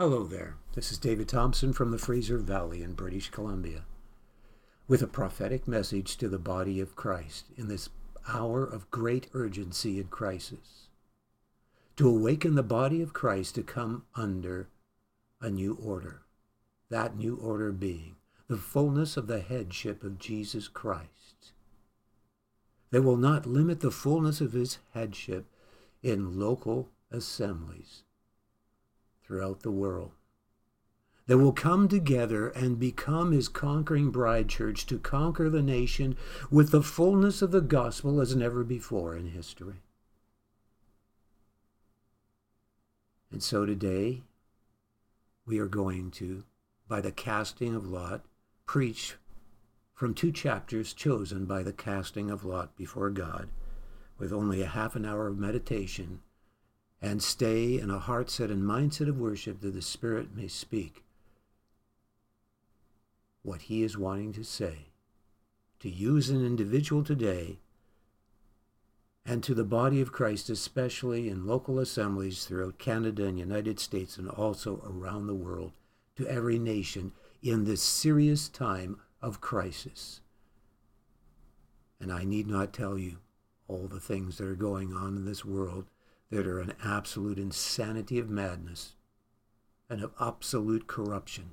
Hello there. This is David Thompson from the Fraser Valley in British Columbia with a prophetic message to the body of Christ in this hour of great urgency and crisis. To awaken the body of Christ to come under a new order. That new order being the fullness of the headship of Jesus Christ. They will not limit the fullness of his headship in local assemblies throughout the world that will come together and become his conquering bride church to conquer the nation with the fullness of the gospel as never before in history. And so today, we are going to, by the casting of lot, preach from two chapters chosen by the casting of lot before God, with only a half an hour of meditation, and stay in a heart set and mindset of worship that the Spirit may speak what He is wanting to say to you as an individual today and to the body of Christ, especially in local assemblies throughout Canada and United States and also around the world, to every nation in this serious time of crisis. And I need not tell you all the things that are going on in this world that are an absolute insanity of madness and of absolute corruption.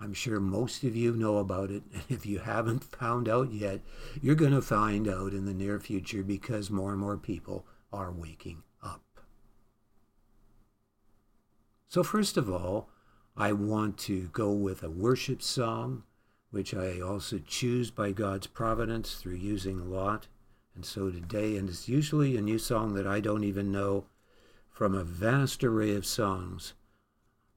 I'm sure most of you know about it. And if you haven't found out yet, you're going to find out in the near future because more and more people are waking up. So, first of all, I want to go with a worship song, which I also choose by God's providence through using lot. And so today, and it's usually a new song that I don't even know from a vast array of songs.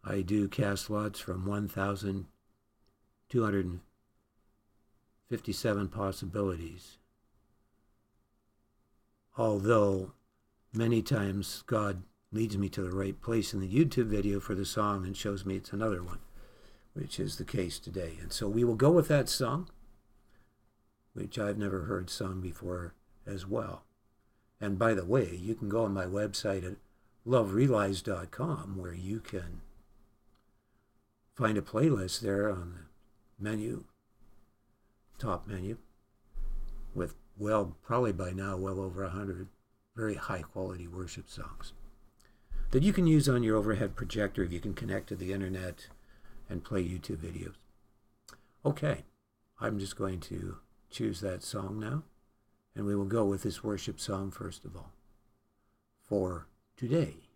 I do cast lots from 1,257 possibilities. Although many times God leads me to the right place in the YouTube video for the song and shows me it's another one, which is the case today. And so we will go with that song, which I've never heard sung before as well. And by the way, you can go on my website at loverealized.com where you can find a playlist there on the menu, top menu, with, well, probably by now, well over a hundred very high quality worship songs that you can use on your overhead projector if you can connect to the internet and play YouTube videos. Okay, I'm just going to choose that song now, and we will go with this worship song first of all for today.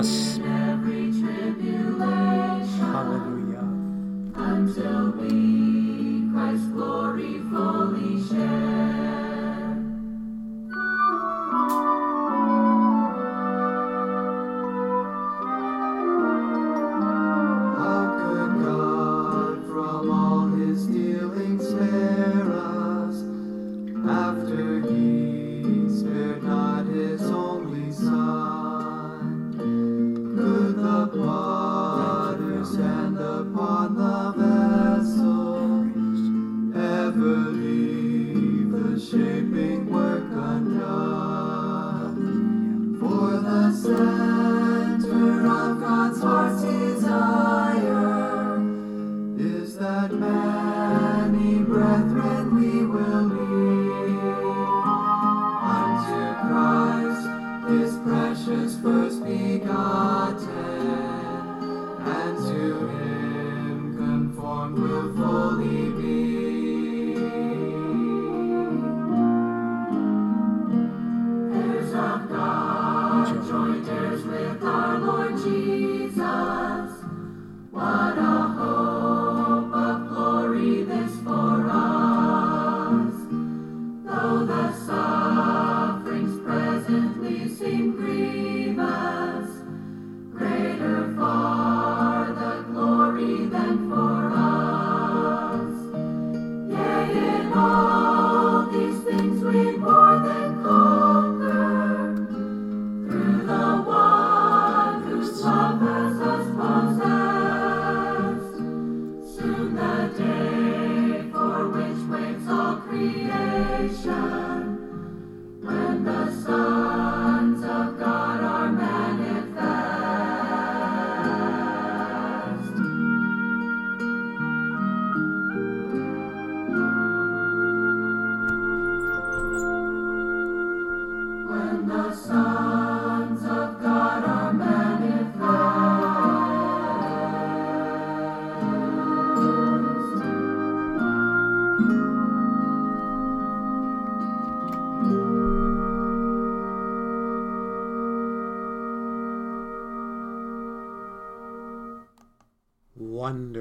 paz.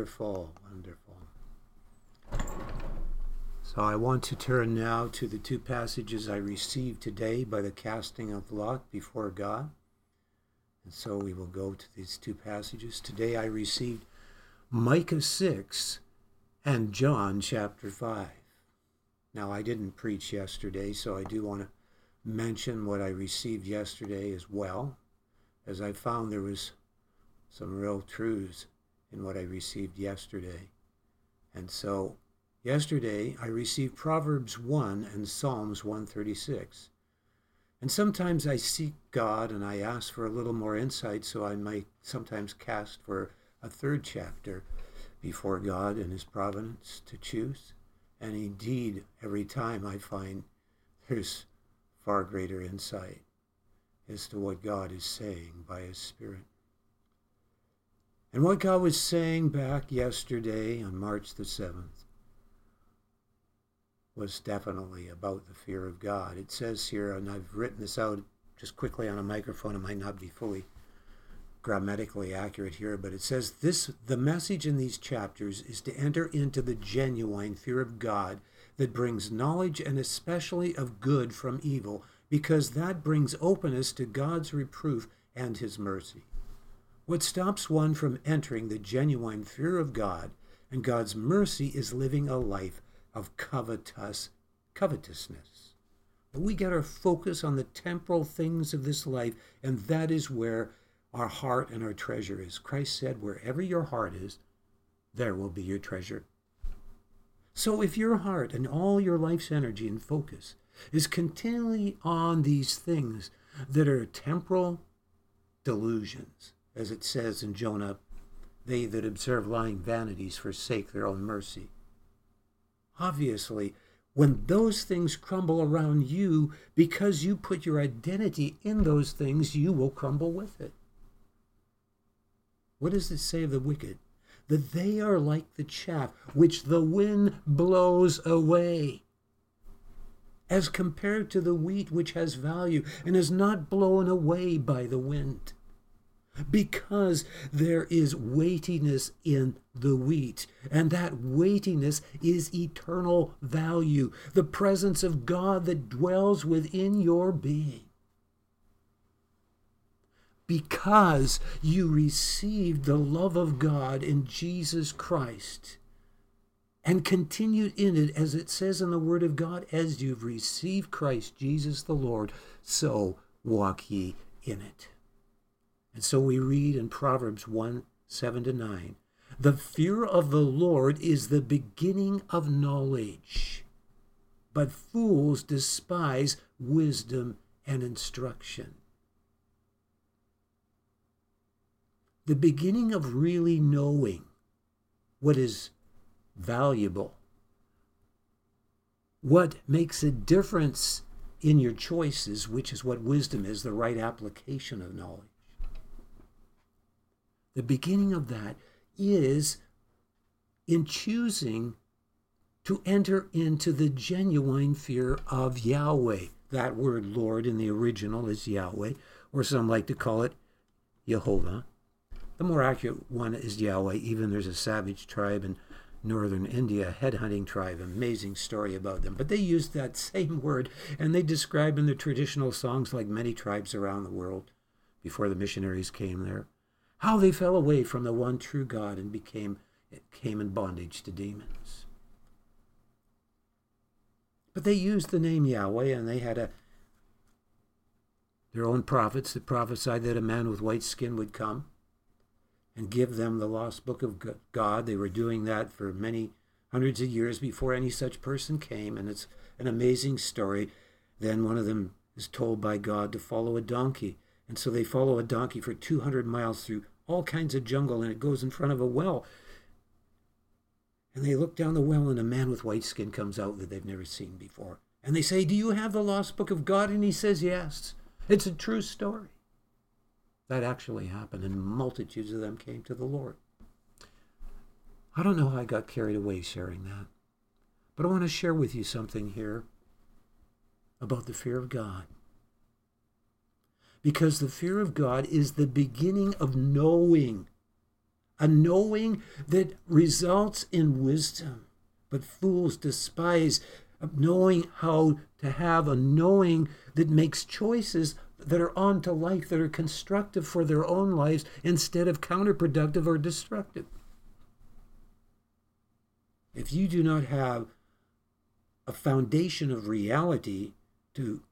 Wonderful, wonderful. So I want to turn now to the two passages I received today by the casting of lot before God. And so we will go to these two passages. Today I received Micah 6 and John chapter 5. Now, I didn't preach yesterday, so I do want to mention what I received yesterday as well, as I found there was some real truths in what I received yesterday. And so Yesterday, I received Proverbs 1 and Psalms 136. And sometimes I seek God and I ask for a little more insight, so I might sometimes cast for a third chapter before God and His providence to choose. And indeed, every time I find there's far greater insight as to what God is saying by His Spirit. And what God was saying back yesterday on March the 7th was definitely about the fear of God. It says here, and I've written this out just quickly on a microphone, it might not be fully grammatically accurate here, but it says this the message in these chapters is to enter into the genuine fear of God that brings knowledge and especially of good from evil, because that brings openness to God's reproof and his mercy. What stops one from entering the genuine fear of God and God's mercy is living a life of covetous, covetousness. But we get our focus on the temporal things of this life, and that is where our heart and our treasure is. Christ said, Wherever your heart is, there will be your treasure. So if your heart and all your life's energy and focus is continually on these things that are temporal delusions, as it says in Jonah, they that observe lying vanities forsake their own mercy. Obviously, when those things crumble around you, because you put your identity in those things, you will crumble with it. What does it say of the wicked? That they are like the chaff which the wind blows away, as compared to the wheat which has value and is not blown away by the wind because there is weightiness in the wheat, and that weightiness is eternal value, the presence of God that dwells within your being. Because you received the love of God in Jesus Christ and continued in it, as it says in the Word of God, as you've received Christ Jesus the Lord, so walk ye in it. And so we read in Proverbs 1 7 to 9 The fear of the Lord is the beginning of knowledge, but fools despise wisdom and instruction. The beginning of really knowing what is valuable, what makes a difference in your choices, which is what wisdom is the right application of knowledge the beginning of that is in choosing to enter into the genuine fear of Yahweh. That word Lord in the original is Yahweh, or some like to call it Jehovah. The more accurate one is Yahweh. Even there's a savage tribe in northern India, headhunting tribe, amazing story about them. But they used that same word and they describe in the traditional songs like many tribes around the world before the missionaries came there how they fell away from the one true God and became came in bondage to demons. But they used the name Yahweh and they had a their own prophets that prophesied that a man with white skin would come and give them the lost book of God. They were doing that for many hundreds of years before any such person came, and it's an amazing story. Then one of them is told by God to follow a donkey and so they follow a donkey for 200 miles through all kinds of jungle, and it goes in front of a well. And they look down the well, and a man with white skin comes out that they've never seen before. And they say, Do you have the lost book of God? And he says, Yes. It's a true story. That actually happened, and multitudes of them came to the Lord. I don't know how I got carried away sharing that, but I want to share with you something here about the fear of God because the fear of God is the beginning of knowing a knowing that results in wisdom. But fools despise knowing how to have a knowing that makes choices that are on to life, that are constructive for their own lives instead of counterproductive or destructive. If you do not have a foundation of reality to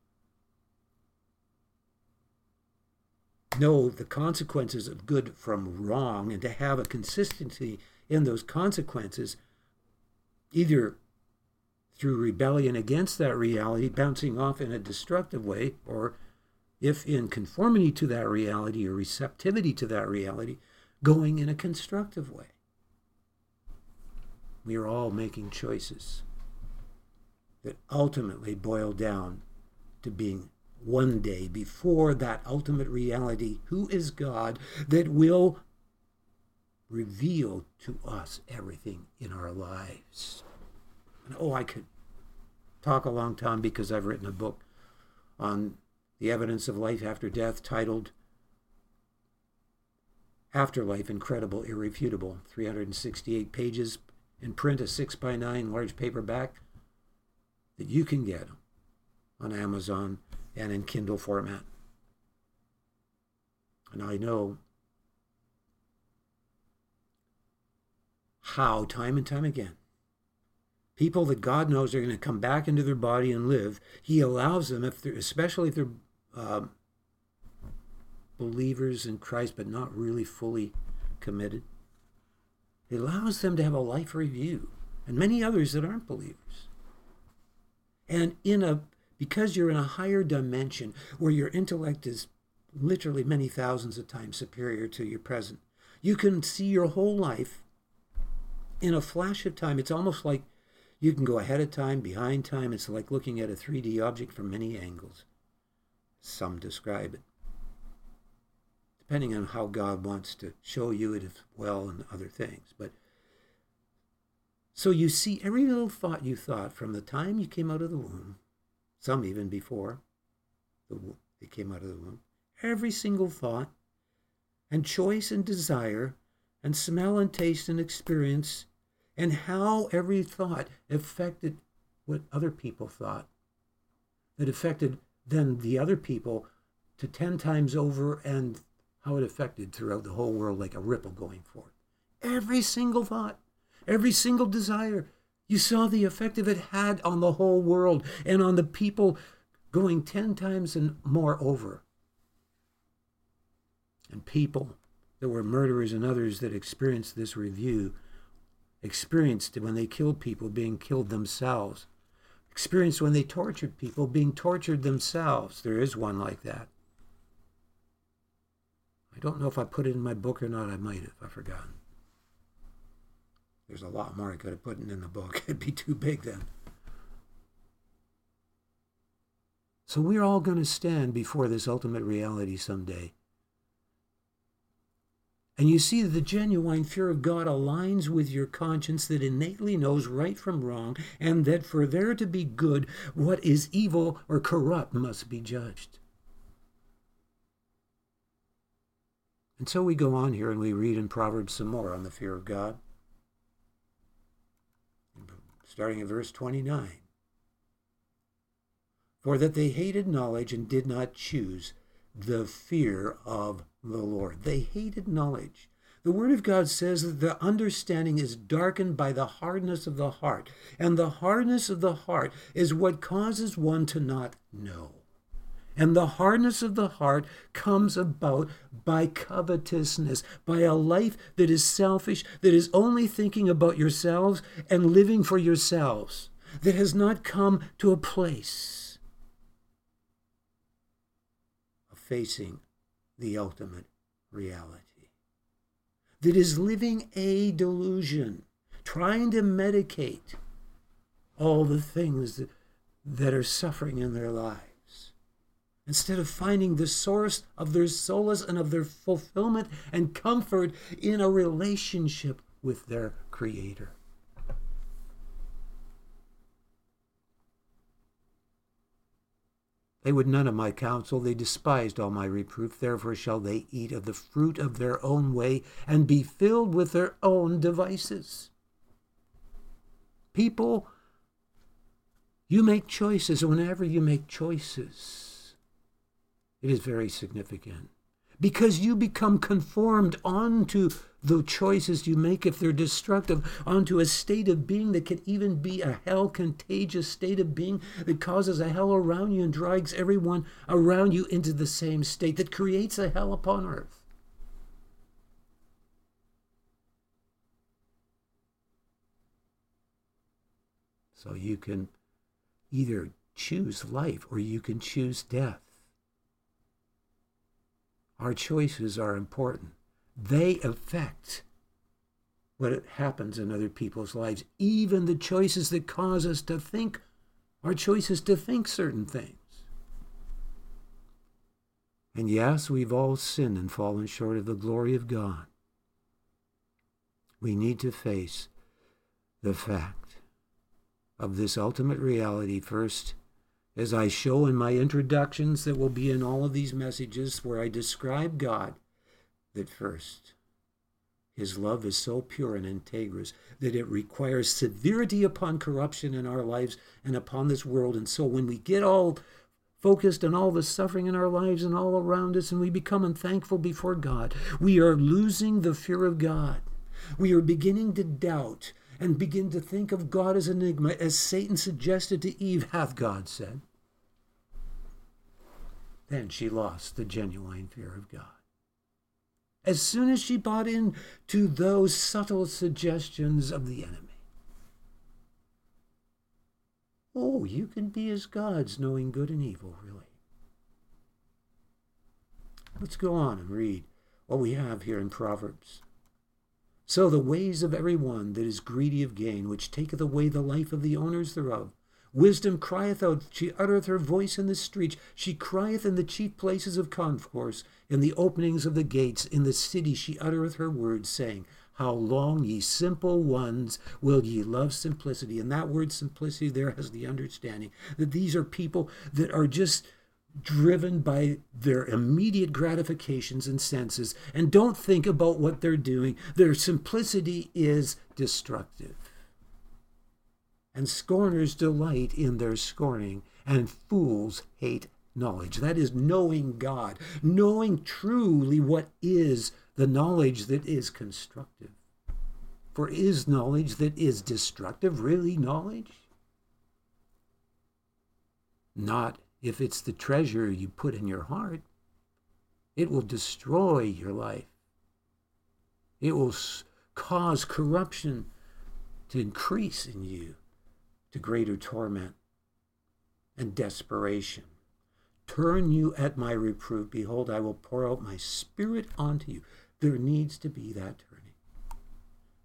know the consequences of good from wrong and to have a consistency in those consequences, either through rebellion against that reality, bouncing off in a destructive way, or if in conformity to that reality or receptivity to that reality, going in a constructive way. We are all making choices that ultimately boil down to being one day before that ultimate reality, who is God, that will reveal to us everything in our lives. And oh, I could talk a long time because I've written a book on the evidence of life after death titled Afterlife Incredible, Irrefutable, 368 pages in print, a 6 by 9 large paperback that you can get on Amazon and in Kindle format. And I know how, time and time again, people that God knows are going to come back into their body and live, He allows them, if especially if they're um, believers in Christ but not really fully committed, He allows them to have a life review, and many others that aren't believers. And in a because you're in a higher dimension where your intellect is literally many thousands of times superior to your present, you can see your whole life in a flash of time. It's almost like you can go ahead of time, behind time. It's like looking at a 3D object from many angles. Some describe it. Depending on how God wants to show you it as well and other things. But so you see every little thought you thought from the time you came out of the womb some even before they came out of the womb. Every single thought and choice and desire and smell and taste and experience and how every thought affected what other people thought. It affected then the other people to 10 times over and how it affected throughout the whole world like a ripple going forth. Every single thought, every single desire, you saw the effect of it had on the whole world and on the people going 10 times and more over. And people that were murderers and others that experienced this review experienced it when they killed people being killed themselves, experienced when they tortured people being tortured themselves. There is one like that. I don't know if I put it in my book or not. I might have. I've forgotten. There's a lot more I could have put in the book. It'd be too big then. So we're all going to stand before this ultimate reality someday. And you see that the genuine fear of God aligns with your conscience that innately knows right from wrong, and that for there to be good, what is evil or corrupt must be judged. And so we go on here and we read in Proverbs some more on the fear of God starting in verse 29. For that they hated knowledge and did not choose the fear of the Lord. They hated knowledge. The Word of God says that the understanding is darkened by the hardness of the heart, and the hardness of the heart is what causes one to not know. And the hardness of the heart comes about by covetousness, by a life that is selfish, that is only thinking about yourselves and living for yourselves, that has not come to a place of facing the ultimate reality, that is living a delusion, trying to medicate all the things that, that are suffering in their lives instead of finding the source of their solace and of their fulfillment and comfort in a relationship with their Creator. They would none of my counsel, they despised all my reproof. Therefore shall they eat of the fruit of their own way and be filled with their own devices. People, you make choices. Whenever you make choices, it is very significant. Because you become conformed onto the choices you make if they're destructive onto a state of being that can even be a hell contagious state of being that causes a hell around you and drags everyone around you into the same state that creates a hell upon earth. So you can either choose life or you can choose death our choices are important. They affect what happens in other people's lives. Even the choices that cause us to think are choices to think certain things. And yes, we've all sinned and fallen short of the glory of God. We need to face the fact of this ultimate reality first as I show in my introductions that will be in all of these messages where I describe God, that first, his love is so pure and integrous that it requires severity upon corruption in our lives and upon this world. And so when we get all focused on all the suffering in our lives and all around us and we become unthankful before God, we are losing the fear of God. We are beginning to doubt and begin to think of God as enigma, as Satan suggested to Eve, hath God said. Then she lost the genuine fear of God. As soon as she bought in to those subtle suggestions of the enemy. Oh, you can be as gods, knowing good and evil, really. Let's go on and read what we have here in Proverbs. So the ways of every one that is greedy of gain, which taketh away the life of the owners thereof, Wisdom crieth out, she uttereth her voice in the streets, she crieth in the chief places of concourse, in the openings of the gates, in the city she uttereth her words, saying, How long, ye simple ones, will ye love simplicity? And that word simplicity there has the understanding that these are people that are just driven by their immediate gratifications and senses and don't think about what they're doing. Their simplicity is destructive and scorners delight in their scorning, and fools hate knowledge. That is knowing God, knowing truly what is the knowledge that is constructive. For is knowledge that is destructive really knowledge? Not if it's the treasure you put in your heart. It will destroy your life. It will cause corruption to increase in you to greater torment and desperation. Turn you at my reproof. Behold, I will pour out my spirit onto you. There needs to be that turning,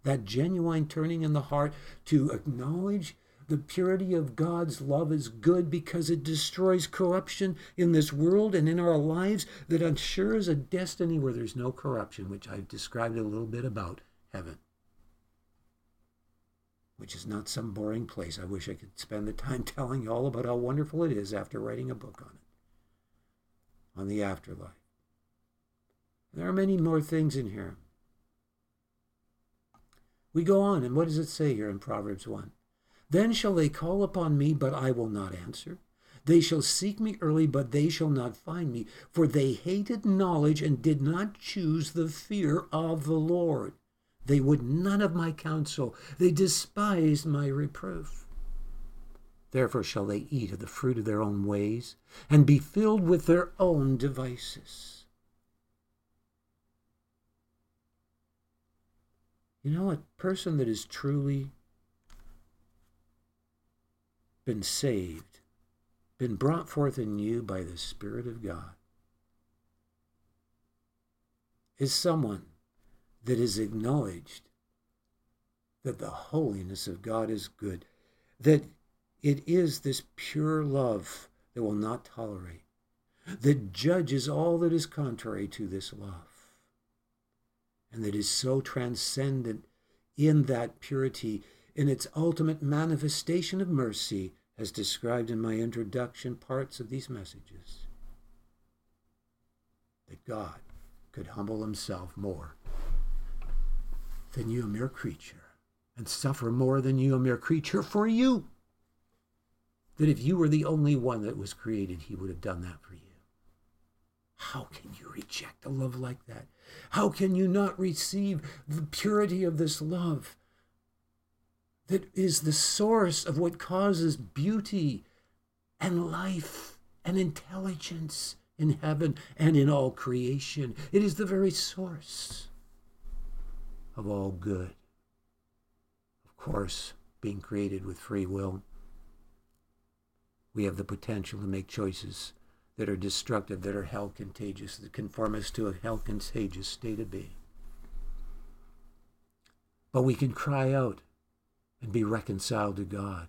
that genuine turning in the heart to acknowledge the purity of God's love is good because it destroys corruption in this world and in our lives that ensures a destiny where there's no corruption, which I've described a little bit about heaven which is not some boring place. I wish I could spend the time telling you all about how wonderful it is after writing a book on it, on the afterlife. There are many more things in here. We go on, and what does it say here in Proverbs 1? Then shall they call upon me, but I will not answer. They shall seek me early, but they shall not find me, for they hated knowledge and did not choose the fear of the Lord. They would none of my counsel. They despised my reproof. Therefore shall they eat of the fruit of their own ways and be filled with their own devices. You know, a person that has truly been saved, been brought forth in you by the Spirit of God, is someone that is acknowledged that the holiness of God is good, that it is this pure love that will not tolerate, that judges all that is contrary to this love, and that is so transcendent in that purity, in its ultimate manifestation of mercy as described in my introduction parts of these messages, that God could humble himself more than you, a mere creature, and suffer more than you, a mere creature, for you. That if you were the only one that was created, he would have done that for you. How can you reject a love like that? How can you not receive the purity of this love that is the source of what causes beauty and life and intelligence in heaven and in all creation? It is the very source of all good. Of course, being created with free will, we have the potential to make choices that are destructive, that are hell contagious, that conform us to a hell contagious state of being. But we can cry out and be reconciled to God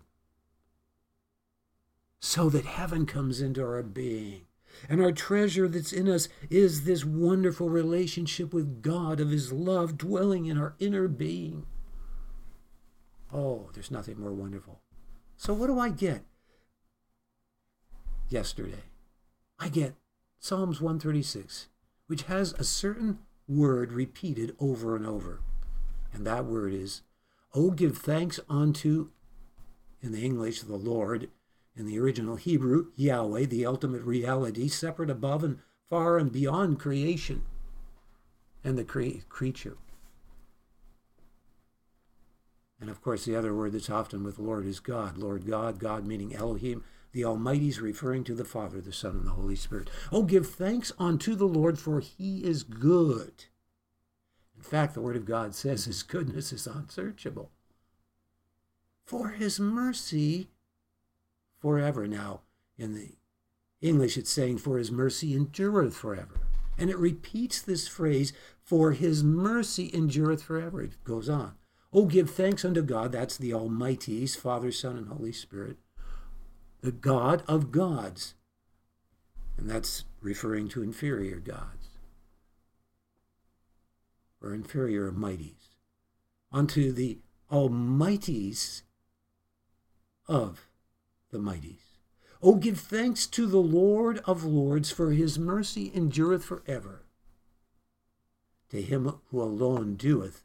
so that heaven comes into our being. And our treasure that's in us is this wonderful relationship with God of His love dwelling in our inner being. Oh, there's nothing more wonderful. So, what do I get yesterday? I get Psalms 136, which has a certain word repeated over and over. And that word is, Oh, give thanks unto, in the English, the Lord, in the original Hebrew, Yahweh, the ultimate reality, separate above and far and beyond creation and the cre- creature. And of course, the other word that's often with Lord is God. Lord God, God meaning Elohim, the Almighty is referring to the Father, the Son, and the Holy Spirit. Oh, give thanks unto the Lord, for he is good. In fact, the Word of God says his goodness is unsearchable. For his mercy forever. Now, in the English, it's saying, for his mercy endureth forever. And it repeats this phrase, for his mercy endureth forever. It goes on. Oh, give thanks unto God, that's the Almighty's, Father, Son, and Holy Spirit, the God of gods. And that's referring to inferior gods or inferior mighties. Unto the Almighty's of the mighties. Oh, give thanks to the Lord of lords, for his mercy endureth forever. To him who alone doeth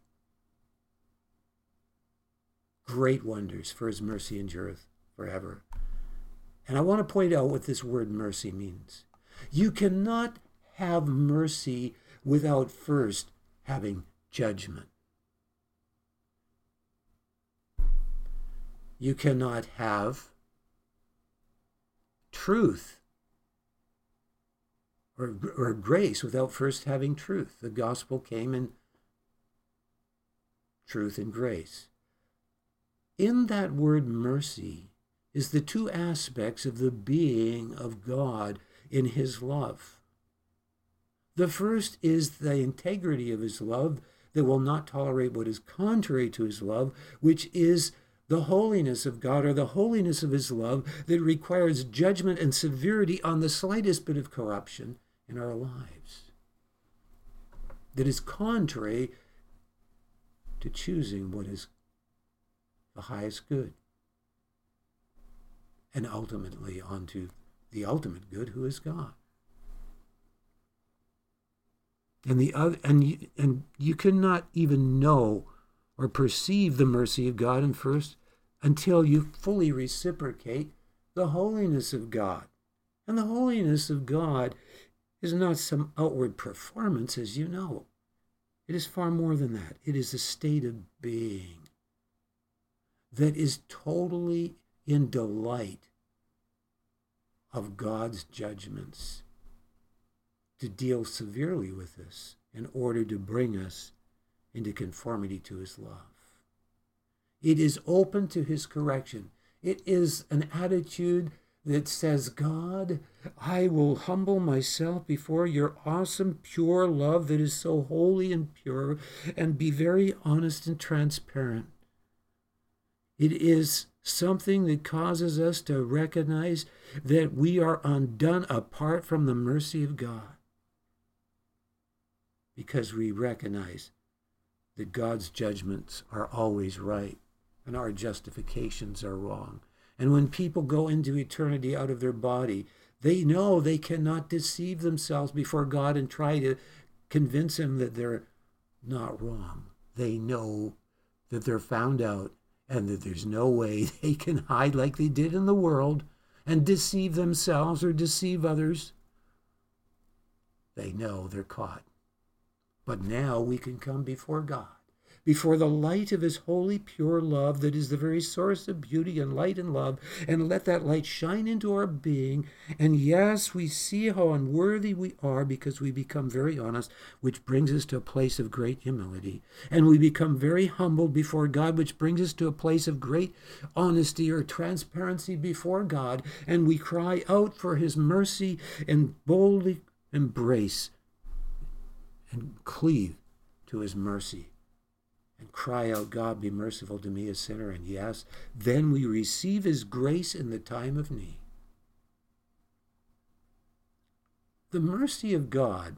great wonders, for his mercy endureth forever. And I want to point out what this word mercy means. You cannot have mercy without first having judgment. You cannot have truth or, or grace without first having truth. The gospel came in truth and grace. In that word mercy, is the two aspects of the being of God in his love. The first is the integrity of his love that will not tolerate what is contrary to his love, which is the holiness of God or the holiness of his love that requires judgment and severity on the slightest bit of corruption in our lives. That is contrary to choosing what is the highest good and ultimately onto the ultimate good who is God. And the other and you, and you cannot even know or perceive the mercy of God and first until you fully reciprocate the holiness of God. And the holiness of God is not some outward performance, as you know. It is far more than that. It is a state of being that is totally in delight of God's judgments to deal severely with us in order to bring us into conformity to his love. It is open to his correction. It is an attitude that says, God, I will humble myself before your awesome, pure love that is so holy and pure, and be very honest and transparent. It is something that causes us to recognize that we are undone apart from the mercy of God. Because we recognize that God's judgments are always right and our justifications are wrong. And when people go into eternity out of their body, they know they cannot deceive themselves before God and try to convince Him that they're not wrong. They know that they're found out and that there's no way they can hide like they did in the world and deceive themselves or deceive others. They know they're caught. But now we can come before God before the light of his holy, pure love that is the very source of beauty and light and love, and let that light shine into our being. And yes, we see how unworthy we are because we become very honest, which brings us to a place of great humility. And we become very humble before God, which brings us to a place of great honesty or transparency before God. And we cry out for his mercy and boldly embrace and cleave to his mercy and cry out, God, be merciful to me, a sinner. And yes, then we receive his grace in the time of need. The mercy of God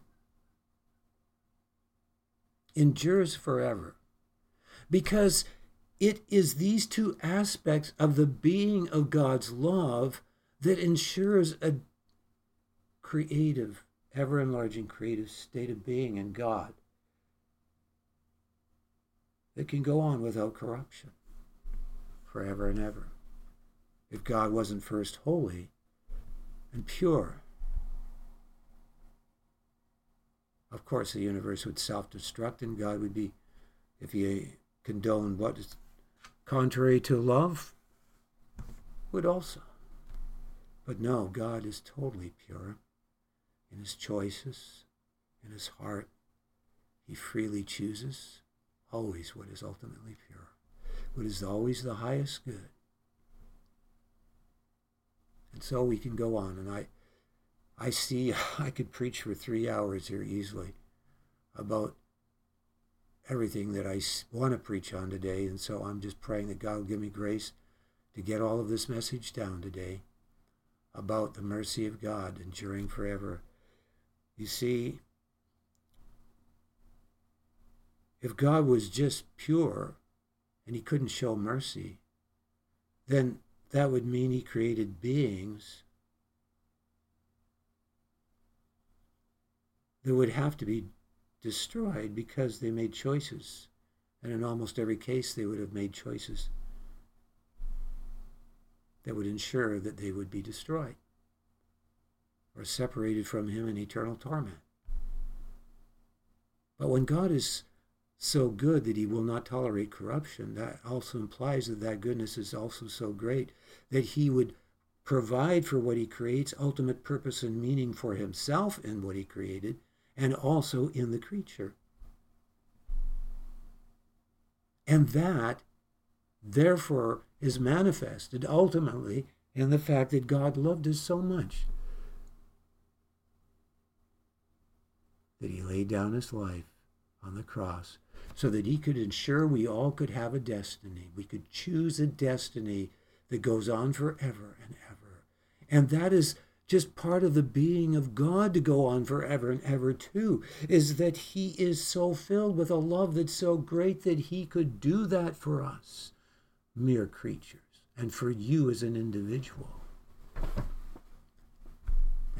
endures forever because it is these two aspects of the being of God's love that ensures a creative, ever enlarging creative state of being in God that can go on without corruption forever and ever. If God wasn't first holy and pure, of course the universe would self destruct and God would be, if he condoned what is contrary to love, would also. But no, God is totally pure in his choices, in his heart. He freely chooses always what is ultimately pure, what is always the highest good. And so we can go on. And I, I see I could preach for three hours here easily about everything that I want to preach on today. And so I'm just praying that God will give me grace to get all of this message down today about the mercy of God enduring forever. You see, If God was just pure and he couldn't show mercy, then that would mean he created beings that would have to be destroyed because they made choices. And in almost every case, they would have made choices that would ensure that they would be destroyed or separated from him in eternal torment. But when God is so good that he will not tolerate corruption, that also implies that that goodness is also so great that he would provide for what he creates ultimate purpose and meaning for himself in what he created and also in the creature. And that, therefore, is manifested ultimately in the fact that God loved us so much that he laid down his life on the cross so that he could ensure we all could have a destiny. We could choose a destiny that goes on forever and ever. And that is just part of the being of God to go on forever and ever, too, is that he is so filled with a love that's so great that he could do that for us, mere creatures, and for you as an individual.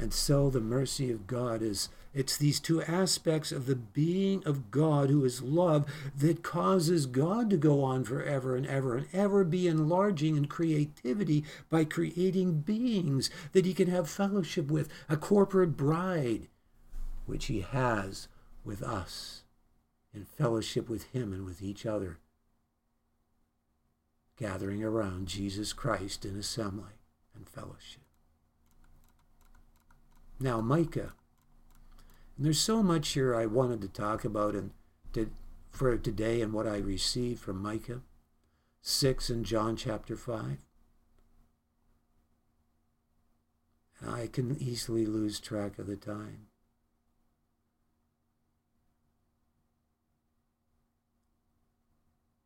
And so the mercy of God is it's these two aspects of the being of God who is love that causes God to go on forever and ever and ever be enlarging in creativity by creating beings that he can have fellowship with, a corporate bride, which he has with us in fellowship with him and with each other, gathering around Jesus Christ in assembly and fellowship. Now, Micah and there's so much here I wanted to talk about and to, for today and what I received from Micah 6 and John chapter 5. And I can easily lose track of the time.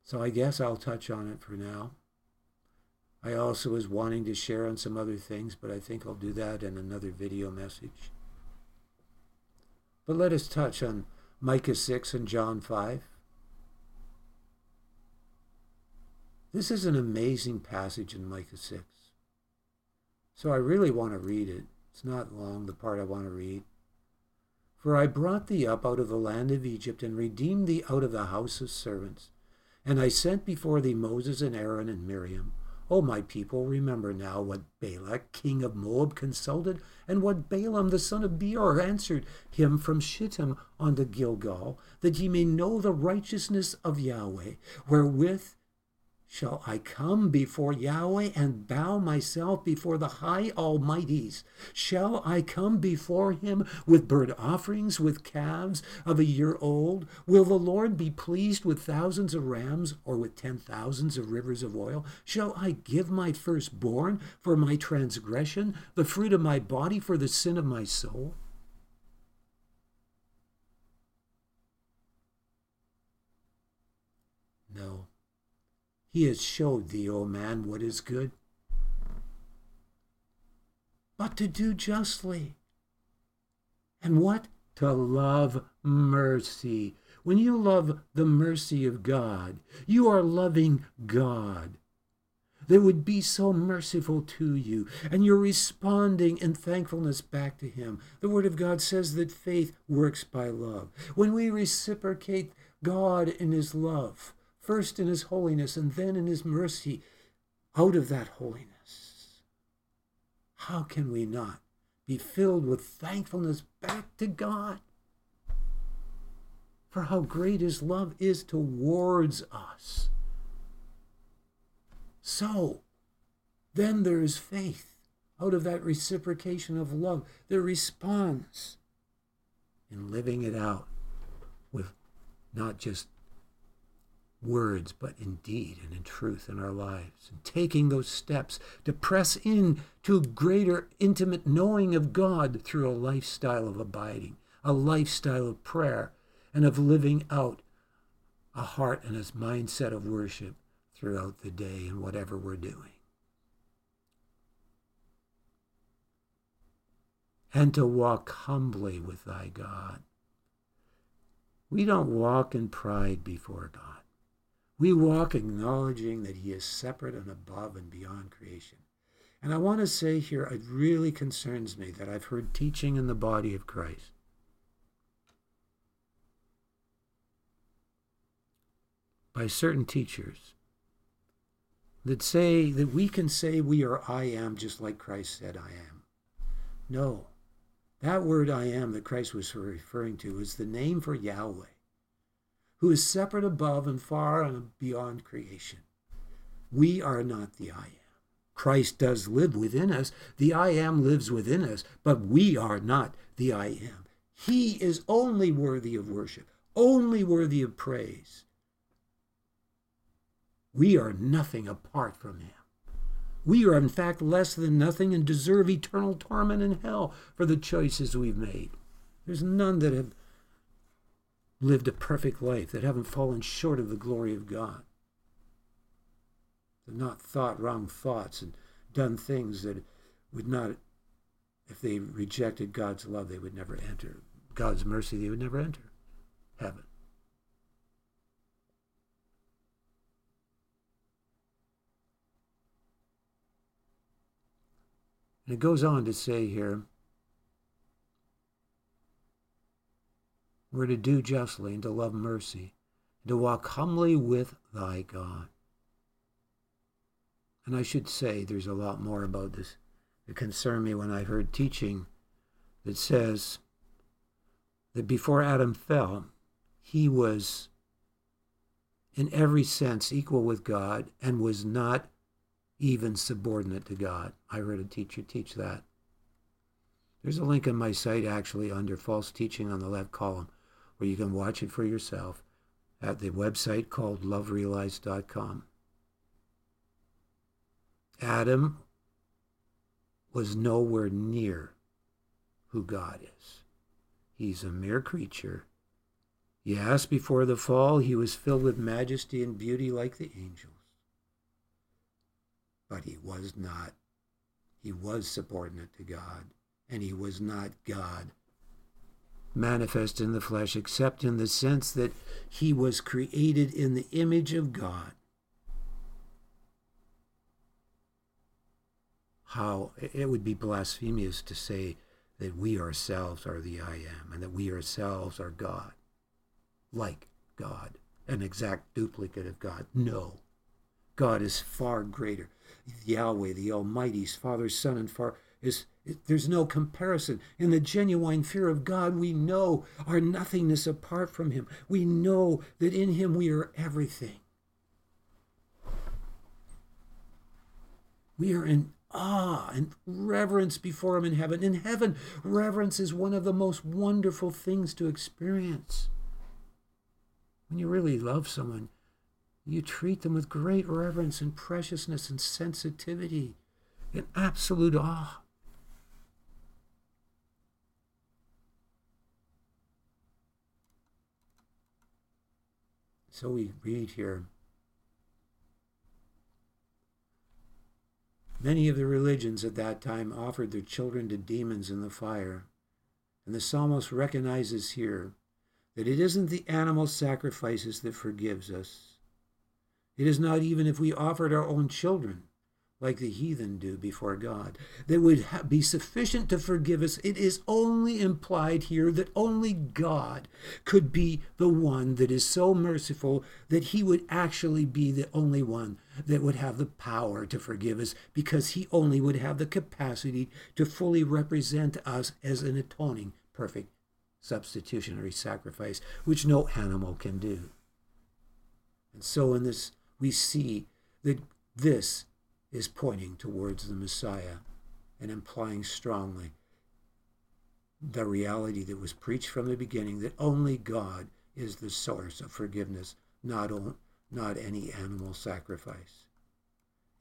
So I guess I'll touch on it for now. I also was wanting to share on some other things, but I think I'll do that in another video message. But let us touch on Micah 6 and John 5. This is an amazing passage in Micah 6. So I really want to read it. It's not long, the part I want to read. For I brought thee up out of the land of Egypt, and redeemed thee out of the house of servants. And I sent before thee Moses and Aaron and Miriam. O my people, remember now what Balak, king of Moab, consulted, and what Balaam the son of Beor answered him from Shittim unto Gilgal, that ye may know the righteousness of Yahweh, wherewith shall I come before Yahweh and bow myself before the high Almighties? Shall I come before him with burnt offerings, with calves of a year old? Will the Lord be pleased with thousands of rams or with ten thousands of rivers of oil? Shall I give my firstborn for my transgression, the fruit of my body for the sin of my soul? No. He has showed thee, O man, what is good. But to do justly. And what? To love mercy. When you love the mercy of God, you are loving God that would be so merciful to you, and you're responding in thankfulness back to Him. The Word of God says that faith works by love. When we reciprocate God in His love, first in his holiness and then in his mercy out of that holiness. How can we not be filled with thankfulness back to God for how great his love is towards us? So, then there is faith out of that reciprocation of love that responds in living it out with not just words, but in deed and in truth in our lives. And taking those steps to press in to greater intimate knowing of God through a lifestyle of abiding, a lifestyle of prayer, and of living out a heart and a mindset of worship throughout the day and whatever we're doing. And to walk humbly with thy God. We don't walk in pride before God. We walk acknowledging that He is separate and above and beyond creation. And I want to say here, it really concerns me that I've heard teaching in the body of Christ. By certain teachers that say that we can say we are I am just like Christ said I am. No, that word I am that Christ was referring to is the name for Yahweh who is separate above and far and beyond creation. We are not the I am. Christ does live within us. The I am lives within us, but we are not the I am. He is only worthy of worship, only worthy of praise. We are nothing apart from him. We are, in fact, less than nothing and deserve eternal torment in hell for the choices we've made. There's none that have lived a perfect life, that haven't fallen short of the glory of God, that not thought wrong thoughts and done things that would not, if they rejected God's love, they would never enter. God's mercy, they would never enter heaven. And it goes on to say here, We're to do justly and to love mercy, and to walk humbly with thy God. And I should say there's a lot more about this that concerned me when I heard teaching that says that before Adam fell, he was in every sense equal with God and was not even subordinate to God. I heard a teacher teach that. There's a link on my site actually under false teaching on the left column where you can watch it for yourself at the website called loverealized.com. Adam was nowhere near who God is. He's a mere creature. Yes, before the fall, he was filled with majesty and beauty like the angels. But he was not. He was subordinate to God, and he was not God manifest in the flesh, except in the sense that he was created in the image of God. how it would be blasphemous to say that we ourselves are the I am and that we ourselves are God, like God, an exact duplicate of God. No. God is far greater. Yahweh, the Almighty's Father, Son, and Far is there's no comparison. In the genuine fear of God, we know our nothingness apart from Him. We know that in Him we are everything. We are in awe and reverence before Him in heaven. In heaven, reverence is one of the most wonderful things to experience. When you really love someone, you treat them with great reverence and preciousness and sensitivity and absolute awe. So we read here Many of the religions at that time offered their children to demons in the fire. And the psalmist recognizes here that it isn't the animal sacrifices that forgives us. It is not even if we offered our own children like the heathen do before God, that would be sufficient to forgive us. It is only implied here that only God could be the one that is so merciful that he would actually be the only one that would have the power to forgive us because he only would have the capacity to fully represent us as an atoning, perfect substitutionary sacrifice, which no animal can do. And so in this, we see that this is pointing towards the Messiah and implying strongly the reality that was preached from the beginning that only God is the source of forgiveness, not, not any animal sacrifice.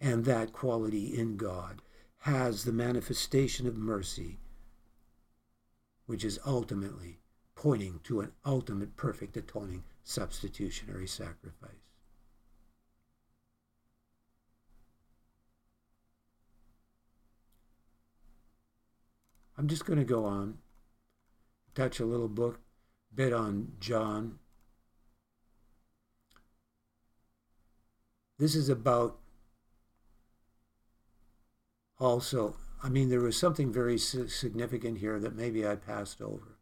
And that quality in God has the manifestation of mercy, which is ultimately pointing to an ultimate perfect atoning substitutionary sacrifice. I'm just going to go on, touch a little book, bit on John. This is about also, I mean, there was something very significant here that maybe I passed over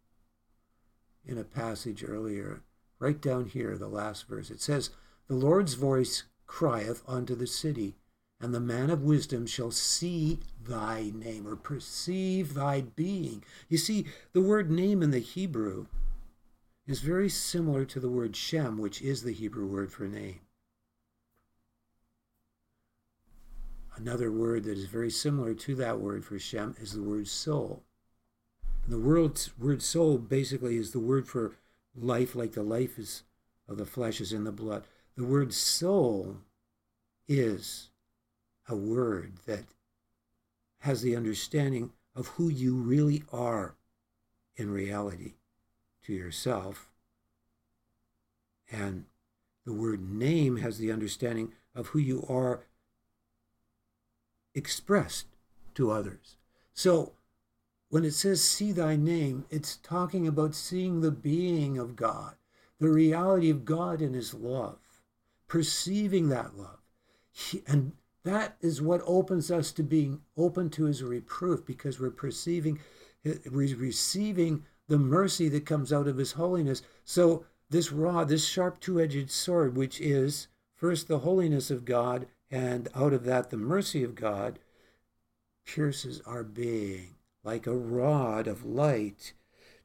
in a passage earlier. Right down here, the last verse, it says, The Lord's voice crieth unto the city and the man of wisdom shall see thy name or perceive thy being. You see, the word name in the Hebrew is very similar to the word Shem, which is the Hebrew word for name. Another word that is very similar to that word for Shem is the word soul. And the word, word soul basically is the word for life, like the life is of the flesh is in the blood. The word soul is a word that has the understanding of who you really are in reality to yourself. And the word name has the understanding of who you are expressed to others. So when it says see thy name, it's talking about seeing the being of God, the reality of God in his love, perceiving that love. He, and that is what opens us to being open to his reproof because we're perceiving, we're receiving the mercy that comes out of his holiness. So, this rod, this sharp two edged sword, which is first the holiness of God, and out of that the mercy of God, pierces our being like a rod of light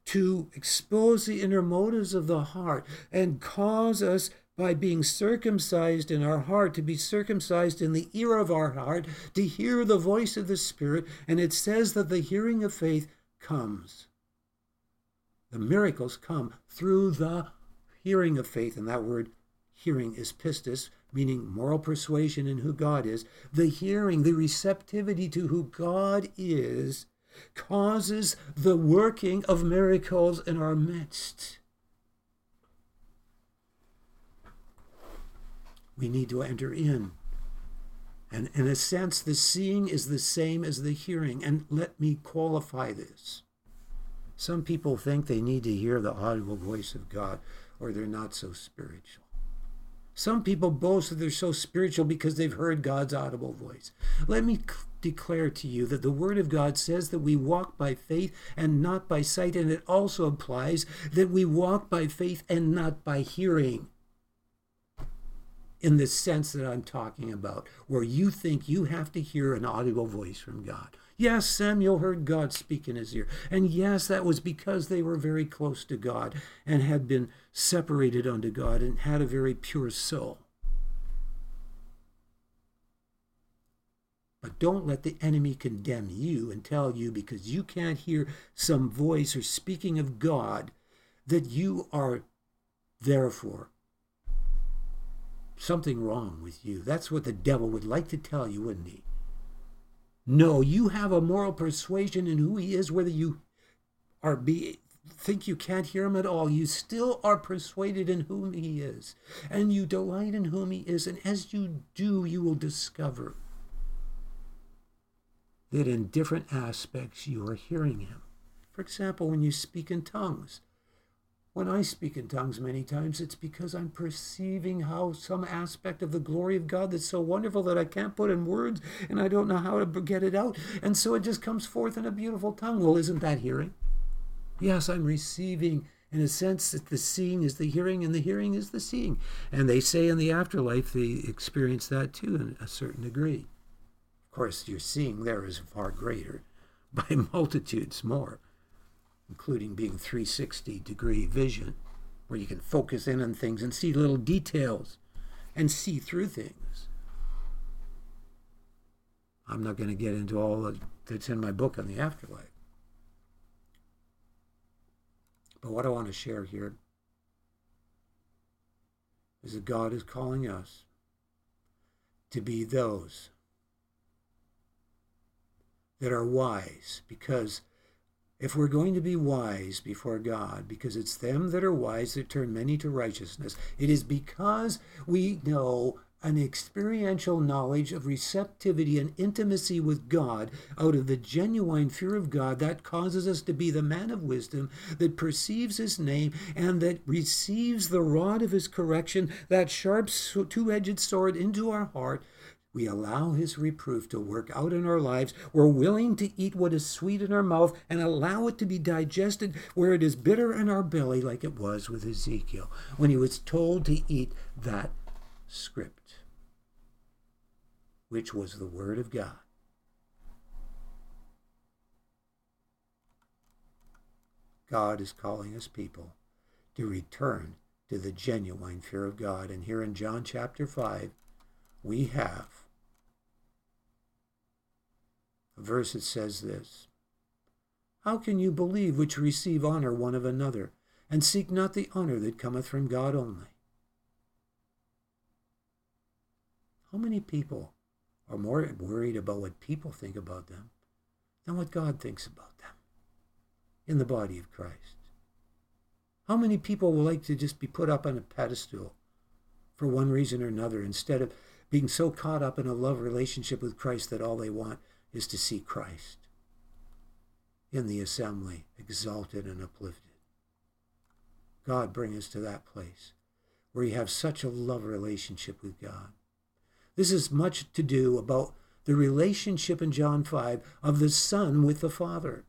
to expose the inner motives of the heart and cause us by being circumcised in our heart, to be circumcised in the ear of our heart, to hear the voice of the Spirit. And it says that the hearing of faith comes. The miracles come through the hearing of faith. And that word hearing is pistis, meaning moral persuasion in who God is. The hearing, the receptivity to who God is, causes the working of miracles in our midst. We need to enter in. And in a sense, the seeing is the same as the hearing. And let me qualify this. Some people think they need to hear the audible voice of God or they're not so spiritual. Some people boast that they're so spiritual because they've heard God's audible voice. Let me declare to you that the Word of God says that we walk by faith and not by sight, and it also applies that we walk by faith and not by hearing. In the sense that I'm talking about, where you think you have to hear an audible voice from God. Yes, Samuel heard God speak in his ear. And yes, that was because they were very close to God and had been separated unto God and had a very pure soul. But don't let the enemy condemn you and tell you because you can't hear some voice or speaking of God that you are therefore something wrong with you. That's what the devil would like to tell you, wouldn't he? No, you have a moral persuasion in who he is, whether you are be think you can't hear him at all. You still are persuaded in whom he is, and you delight in whom he is, and as you do, you will discover that in different aspects you are hearing Him. For example, when you speak in tongues. When I speak in tongues many times, it's because I'm perceiving how some aspect of the glory of God that's so wonderful that I can't put in words and I don't know how to get it out. And so it just comes forth in a beautiful tongue. Well, isn't that hearing? Yes, I'm receiving in a sense that the seeing is the hearing and the hearing is the seeing. And they say in the afterlife they experience that too in a certain degree. Of course, your seeing there is far greater by multitudes more, including being 360 degree vision, where you can focus in on things and see little details and see through things. I'm not going to get into all that's in my book on the afterlife. But what I want to share here is that God is calling us to be those that are wise because if we're going to be wise before God, because it's them that are wise that turn many to righteousness, it is because we know an experiential knowledge of receptivity and intimacy with God out of the genuine fear of God that causes us to be the man of wisdom that perceives his name and that receives the rod of his correction, that sharp two edged sword into our heart we allow his reproof to work out in our lives. We're willing to eat what is sweet in our mouth and allow it to be digested where it is bitter in our belly, like it was with Ezekiel when he was told to eat that script, which was the Word of God. God is calling his people to return to the genuine fear of God. And here in John chapter 5, we have a verse that says this How can you believe which receive honor one of another, and seek not the honor that cometh from God only? How many people are more worried about what people think about them than what God thinks about them in the body of Christ? How many people would like to just be put up on a pedestal for one reason or another instead of being so caught up in a love relationship with Christ that all they want is to see Christ in the assembly, exalted and uplifted. God, bring us to that place where you have such a love relationship with God. This is much to do about the relationship in John 5 of the Son with the Father.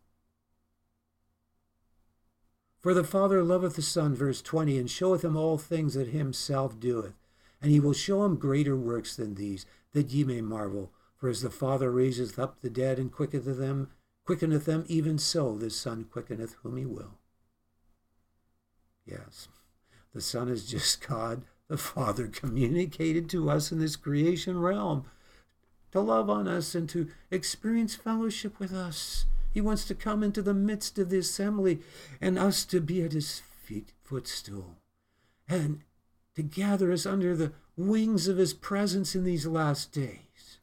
For the Father loveth the Son, verse 20, and showeth him all things that himself doeth and he will show him greater works than these, that ye may marvel. For as the Father raiseth up the dead and quickeneth them, quickeneth them, even so the Son quickeneth whom he will. Yes, the Son is just God, the Father, communicated to us in this creation realm to love on us and to experience fellowship with us. He wants to come into the midst of the assembly and us to be at his feet footstool. And to gather us under the wings of his presence in these last days.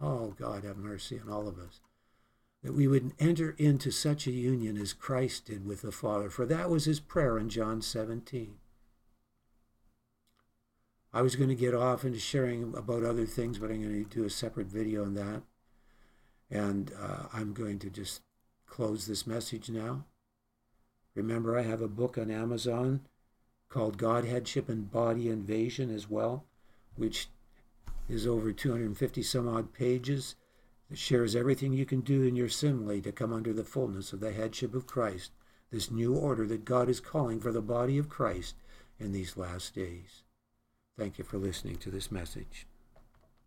Oh, God, have mercy on all of us. That we would enter into such a union as Christ did with the Father, for that was his prayer in John 17. I was going to get off into sharing about other things, but I'm going to do a separate video on that. And uh, I'm going to just close this message now. Remember, I have a book on Amazon called Godheadship and Body Invasion as well, which is over 250 some odd pages that shares everything you can do in your simile to come under the fullness of the headship of Christ, this new order that God is calling for the body of Christ in these last days. Thank you for listening to this message.